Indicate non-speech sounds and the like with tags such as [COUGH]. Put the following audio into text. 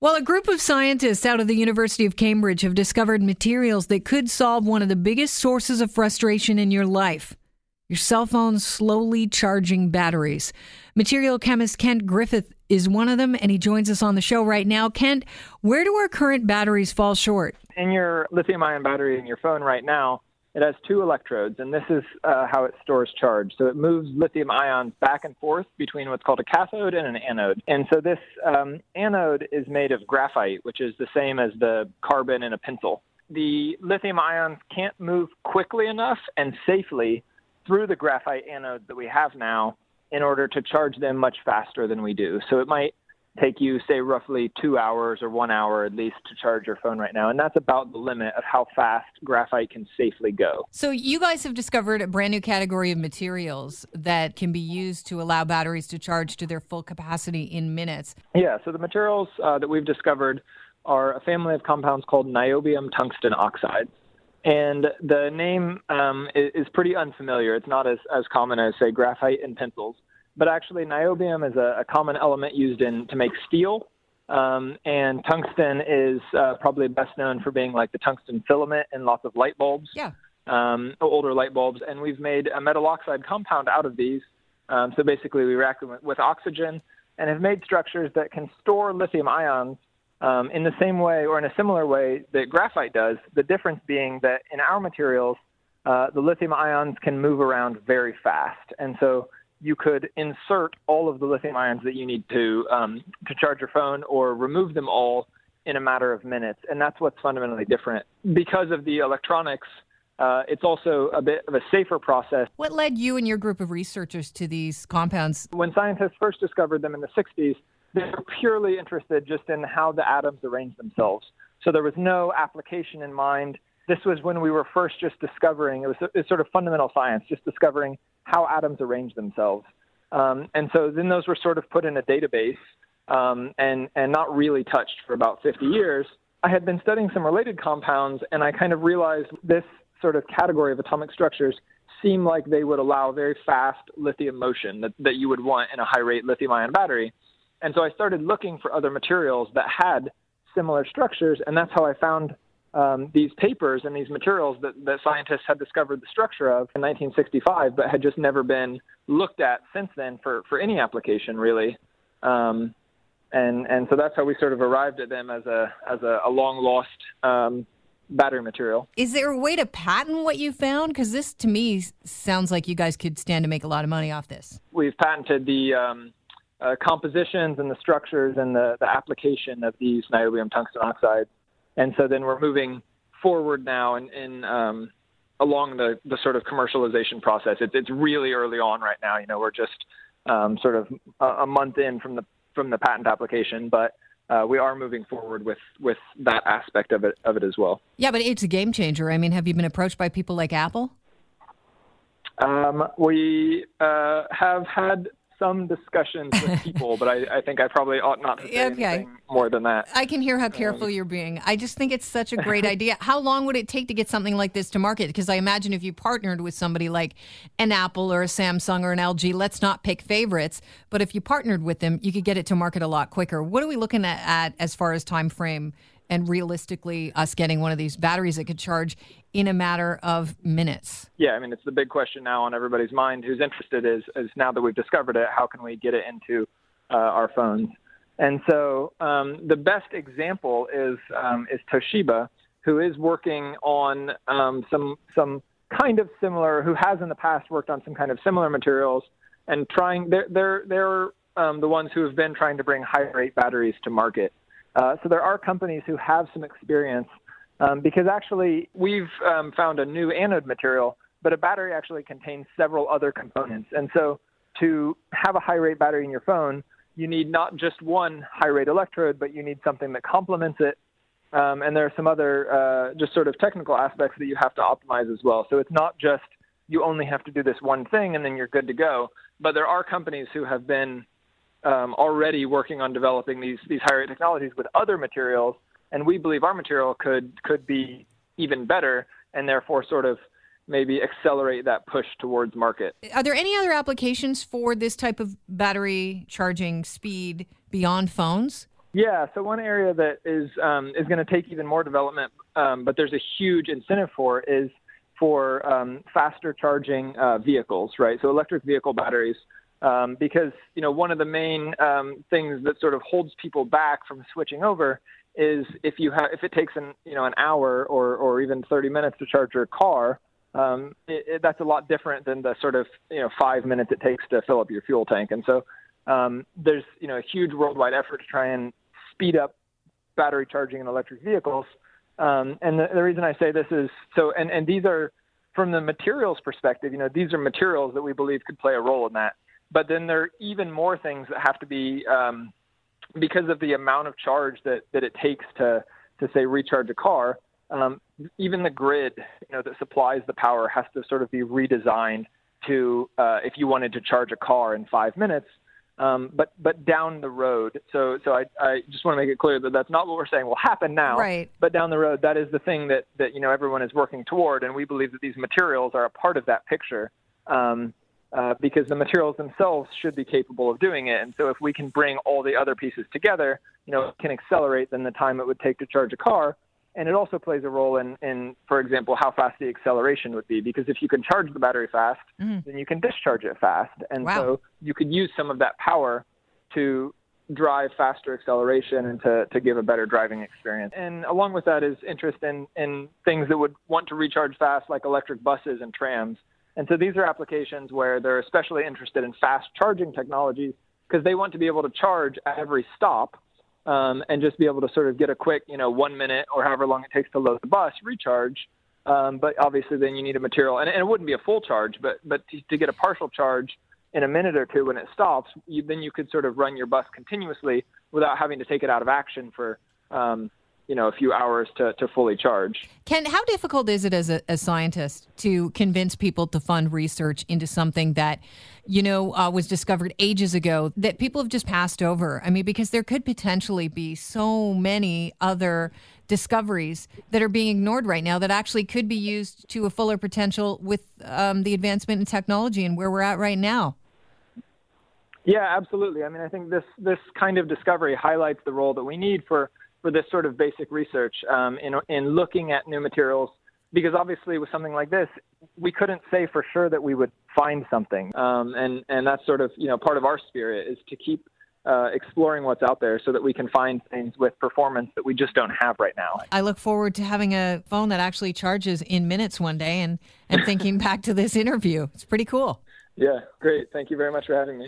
Well, a group of scientists out of the University of Cambridge have discovered materials that could solve one of the biggest sources of frustration in your life your cell phone's slowly charging batteries. Material chemist Kent Griffith is one of them, and he joins us on the show right now. Kent, where do our current batteries fall short? In your lithium ion battery in your phone right now, it has two electrodes, and this is uh, how it stores charge. So it moves lithium ions back and forth between what's called a cathode and an anode. And so this um, anode is made of graphite, which is the same as the carbon in a pencil. The lithium ions can't move quickly enough and safely through the graphite anodes that we have now in order to charge them much faster than we do. So it might take you, say, roughly two hours or one hour at least to charge your phone right now. And that's about the limit of how fast graphite can safely go. So, you guys have discovered a brand new category of materials that can be used to allow batteries to charge to their full capacity in minutes. Yeah, so the materials uh, that we've discovered are a family of compounds called niobium tungsten oxide. And the name um, is, is pretty unfamiliar. It's not as, as common as, say, graphite and pencils but actually niobium is a, a common element used in to make steel. Um, and tungsten is uh, probably best known for being like the tungsten filament in lots of light bulbs. Yeah. Um, older light bulbs, and we've made a metal oxide compound out of these. Um, so basically, we react with, with oxygen and have made structures that can store lithium ions um, in the same way or in a similar way that graphite does. The difference being that in our materials, uh, the lithium ions can move around very fast, and so you could insert all of the lithium ions that you need to um, to charge your phone or remove them all in a matter of minutes. And that's what's fundamentally different. Because of the electronics, uh, it's also a bit of a safer process. What led you and your group of researchers to these compounds? When scientists first discovered them in the 60s, they were purely interested just in how the atoms arrange themselves. So there was no application in mind. This was when we were first just discovering, it was, it was sort of fundamental science, just discovering how atoms arrange themselves. Um, and so then those were sort of put in a database um, and, and not really touched for about 50 years. I had been studying some related compounds, and I kind of realized this sort of category of atomic structures seem like they would allow very fast lithium motion that, that you would want in a high rate lithium ion battery. And so I started looking for other materials that had similar structures, and that's how I found um, these papers and these materials that, that scientists had discovered the structure of in 1965, but had just never been looked at since then for, for any application, really. Um, and and so that's how we sort of arrived at them as a as a, a long lost um, battery material. Is there a way to patent what you found? Because this, to me, sounds like you guys could stand to make a lot of money off this. We've patented the um, uh, compositions and the structures and the, the application of these niobium tungsten oxides and so then we're moving forward now in, in um, along the, the sort of commercialization process. It's it's really early on right now. You know, we're just um, sort of a, a, month in from the from the patent application, but uh, we are moving forward with with that aspect of it of it as well. Yeah, but it's a game changer. I mean, have you been approached by people like Apple? Um, we uh, have had some discussions with [LAUGHS] people, but I, I, think I probably ought not to say okay. anything more than that. I can hear how careful um, you're being. I just think it's such a great [LAUGHS] idea. How long would it take to get something like this to market? Because I imagine if you partnered with somebody like an Apple or a Samsung or an LG, let's not pick favorites, but if you partnered with them, you could get it to market a lot quicker. What are we looking at, at as far as time frame and realistically us getting one of these batteries that could charge in a matter of minutes? Yeah, I mean, it's the big question now on everybody's mind who's interested is, is now that we've discovered it, how can we get it into uh, our phones? And so um, the best example is, um, is Toshiba, who is working on um, some, some kind of similar, who has in the past worked on some kind of similar materials and trying, they're, they're, they're um, the ones who have been trying to bring high rate batteries to market. Uh, so there are companies who have some experience um, because actually we've um, found a new anode material, but a battery actually contains several other components. And so to have a high rate battery in your phone, you need not just one high rate electrode, but you need something that complements it. Um, and there are some other uh, just sort of technical aspects that you have to optimize as well. So it's not just you only have to do this one thing and then you're good to go. But there are companies who have been um, already working on developing these these higher technologies with other materials, and we believe our material could could be even better, and therefore sort of maybe accelerate that push towards market. Are there any other applications for this type of battery charging speed beyond phones? Yeah, so one area that is um, is going to take even more development, um, but there's a huge incentive for is for um, faster charging uh, vehicles, right? So electric vehicle batteries, um, because you know one of the main um, things that sort of holds people back from switching over is if you have if it takes an you know an hour or or even 30 minutes to charge your car. Um, it, it, that's a lot different than the sort of you know five minutes it takes to fill up your fuel tank, and so um, there's you know a huge worldwide effort to try and speed up battery charging in electric vehicles. Um, and the, the reason I say this is so, and, and these are from the materials perspective, you know, these are materials that we believe could play a role in that. But then there are even more things that have to be, um, because of the amount of charge that, that it takes to, to say recharge a car, um, even the grid, you know, that supplies the power has to sort of be redesigned to, uh, if you wanted to charge a car in five minutes, um, but but down the road. So so I, I just want to make it clear that that's not what we're saying will happen now. Right. But down the road, that is the thing that that you know everyone is working toward, and we believe that these materials are a part of that picture. Um, uh, because the materials themselves should be capable of doing it, and so if we can bring all the other pieces together, you know, it can accelerate then the time it would take to charge a car, and it also plays a role in, in, for example, how fast the acceleration would be. Because if you can charge the battery fast, mm. then you can discharge it fast. And wow. so you could use some of that power to drive faster acceleration and to, to give a better driving experience. And along with that is interest in, in things that would want to recharge fast, like electric buses and trams. And so these are applications where they're especially interested in fast charging technologies because they want to be able to charge at every stop um, and just be able to sort of get a quick, you know, one minute or however long it takes to load the bus recharge. Um, but obviously, then you need a material, and, and, it wouldn't be a full charge, but but to, to, get a partial charge in a minute or two when it stops, you, then you could sort of run your bus continuously without having to take it out of action for um, you know a few hours to, to fully charge. Ken, how difficult is it as a, a scientist to convince people to fund research into something that you know uh, was discovered ages ago that people have just passed over? I mean, because there could potentially be so many other discoveries that are being ignored right now that actually could be used to a fuller potential with um, the advancement in technology and where we're at right now. Yeah, absolutely. I mean, I think this this kind of discovery highlights the role that we need for for this sort of basic research um, in, in looking at new materials because obviously with something like this we couldn't say for sure that we would find something um, and and that's sort of you know part of our spirit is to keep uh, exploring what's out there so that we can find things with performance that we just don't have right now. I look forward to having a phone that actually charges in minutes one day and, and thinking [LAUGHS] back to this interview. It's pretty cool. Yeah, great. Thank you very much for having me.